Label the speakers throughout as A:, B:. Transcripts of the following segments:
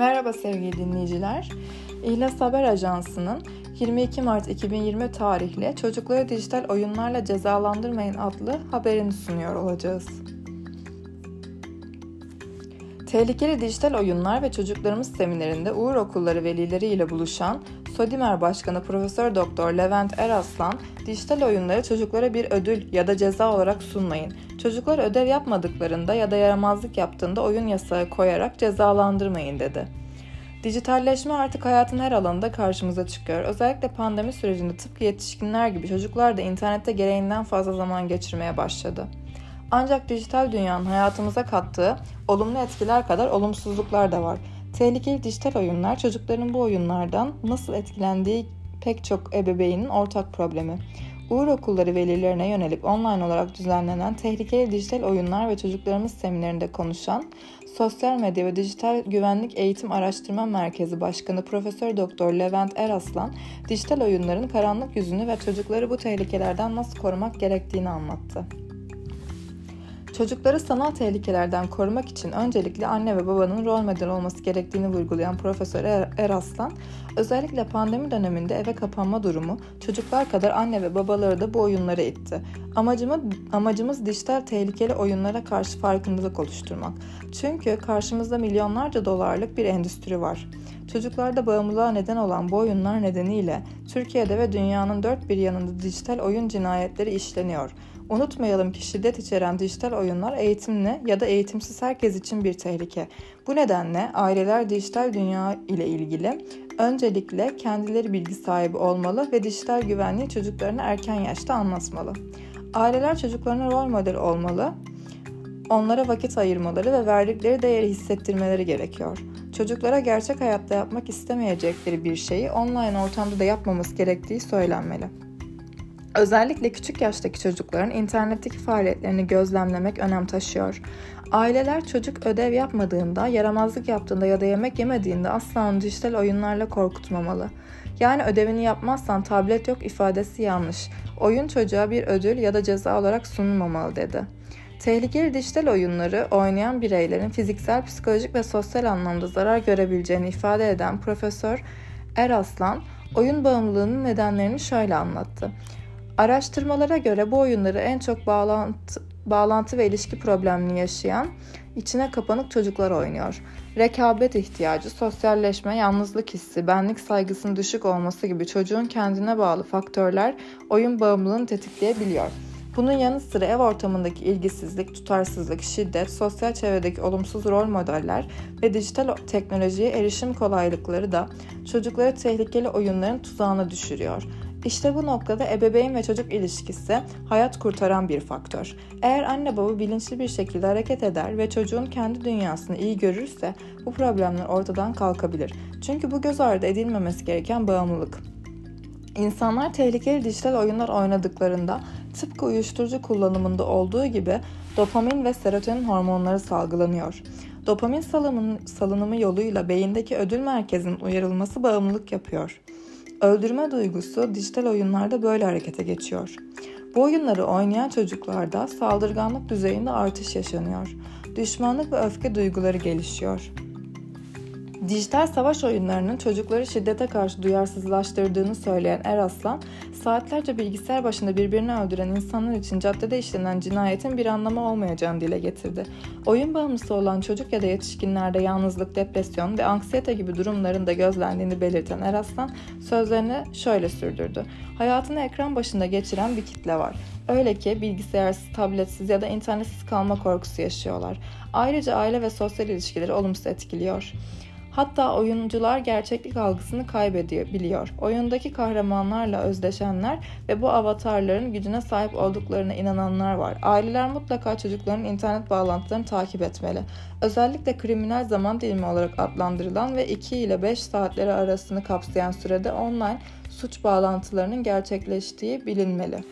A: Merhaba sevgili dinleyiciler. İhlas Haber Ajansı'nın 22 Mart 2020 tarihli Çocukları Dijital Oyunlarla Cezalandırmayın adlı haberini sunuyor olacağız. Tehlikeli dijital oyunlar ve çocuklarımız seminerinde Uğur Okulları velileri ile buluşan Sodimer Başkanı Profesör Doktor Levent Eraslan, dijital oyunları çocuklara bir ödül ya da ceza olarak sunmayın. Çocuklar ödev yapmadıklarında ya da yaramazlık yaptığında oyun yasağı koyarak cezalandırmayın dedi. Dijitalleşme artık hayatın her alanında karşımıza çıkıyor. Özellikle pandemi sürecinde tıpkı yetişkinler gibi çocuklar da internette gereğinden fazla zaman geçirmeye başladı. Ancak dijital dünyanın hayatımıza kattığı olumlu etkiler kadar olumsuzluklar da var. Tehlikeli dijital oyunlar çocukların bu oyunlardan nasıl etkilendiği pek çok ebeveynin ortak problemi. Uğur okulları velilerine yönelik online olarak düzenlenen tehlikeli dijital oyunlar ve çocuklarımız seminerinde konuşan Sosyal Medya ve Dijital Güvenlik Eğitim Araştırma Merkezi Başkanı Profesör Doktor Levent Eraslan, dijital oyunların karanlık yüzünü ve çocukları bu tehlikelerden nasıl korumak gerektiğini anlattı. Çocukları sanal tehlikelerden korumak için öncelikle anne ve babanın rol model olması gerektiğini vurgulayan Profesör er-, Eraslan, özellikle pandemi döneminde eve kapanma durumu çocuklar kadar anne ve babaları da bu oyunlara itti. Amacımız, amacımız dijital tehlikeli oyunlara karşı farkındalık oluşturmak. Çünkü karşımızda milyonlarca dolarlık bir endüstri var. Çocuklarda bağımlılığa neden olan bu oyunlar nedeniyle Türkiye'de ve dünyanın dört bir yanında dijital oyun cinayetleri işleniyor. Unutmayalım ki şiddet içeren dijital oyunlar eğitimli ya da eğitimsiz herkes için bir tehlike. Bu nedenle aileler dijital dünya ile ilgili öncelikle kendileri bilgi sahibi olmalı ve dijital güvenliği çocuklarına erken yaşta anlatmalı. Aileler çocuklarına rol model olmalı, onlara vakit ayırmaları ve verdikleri değeri hissettirmeleri gerekiyor. Çocuklara gerçek hayatta yapmak istemeyecekleri bir şeyi online ortamda da yapmaması gerektiği söylenmeli. Özellikle küçük yaştaki çocukların internetteki faaliyetlerini gözlemlemek önem taşıyor. Aileler çocuk ödev yapmadığında, yaramazlık yaptığında ya da yemek yemediğinde asla onu dijital oyunlarla korkutmamalı. Yani ödevini yapmazsan tablet yok ifadesi yanlış. Oyun çocuğa bir ödül ya da ceza olarak sunulmamalı dedi. Tehlikeli dijital oyunları oynayan bireylerin fiziksel, psikolojik ve sosyal anlamda zarar görebileceğini ifade eden Profesör Eraslan, oyun bağımlılığının nedenlerini şöyle anlattı. Araştırmalara göre bu oyunları en çok bağlantı, bağlantı ve ilişki problemini yaşayan, içine kapanık çocuklar oynuyor. Rekabet ihtiyacı, sosyalleşme, yalnızlık hissi, benlik saygısının düşük olması gibi çocuğun kendine bağlı faktörler oyun bağımlılığını tetikleyebiliyor. Bunun yanı sıra ev ortamındaki ilgisizlik, tutarsızlık, şiddet, sosyal çevredeki olumsuz rol modeller ve dijital teknolojiye erişim kolaylıkları da çocukları tehlikeli oyunların tuzağına düşürüyor. İşte bu noktada ebeveyn ve çocuk ilişkisi hayat kurtaran bir faktör. Eğer anne baba bilinçli bir şekilde hareket eder ve çocuğun kendi dünyasını iyi görürse bu problemler ortadan kalkabilir. Çünkü bu göz ardı edilmemesi gereken bağımlılık. İnsanlar tehlikeli dijital oyunlar oynadıklarında tıpkı uyuşturucu kullanımında olduğu gibi dopamin ve serotonin hormonları salgılanıyor. Dopamin salınımı yoluyla beyindeki ödül merkezinin uyarılması bağımlılık yapıyor. Öldürme duygusu dijital oyunlarda böyle harekete geçiyor. Bu oyunları oynayan çocuklarda saldırganlık düzeyinde artış yaşanıyor. Düşmanlık ve öfke duyguları gelişiyor. Dijital savaş oyunlarının çocukları şiddete karşı duyarsızlaştırdığını söyleyen Eraslan, saatlerce bilgisayar başında birbirini öldüren insanlar için caddede işlenen cinayetin bir anlamı olmayacağını dile getirdi. Oyun bağımlısı olan çocuk ya da yetişkinlerde yalnızlık, depresyon ve anksiyete gibi durumların da gözlendiğini belirten Eraslan, sözlerini şöyle sürdürdü. Hayatını ekran başında geçiren bir kitle var. Öyle ki bilgisayarsız, tabletsiz ya da internetsiz kalma korkusu yaşıyorlar. Ayrıca aile ve sosyal ilişkileri olumsuz etkiliyor. Hatta oyuncular gerçeklik algısını kaybediyor. Oyundaki kahramanlarla özdeşenler ve bu avatarların gücüne sahip olduklarına inananlar var. Aileler mutlaka çocukların internet bağlantılarını takip etmeli. Özellikle kriminal zaman dilimi olarak adlandırılan ve 2 ile 5 saatleri arasını kapsayan sürede online suç bağlantılarının gerçekleştiği bilinmeli.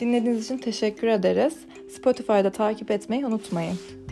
A: Dinlediğiniz için teşekkür ederiz. Spotify'da takip etmeyi unutmayın.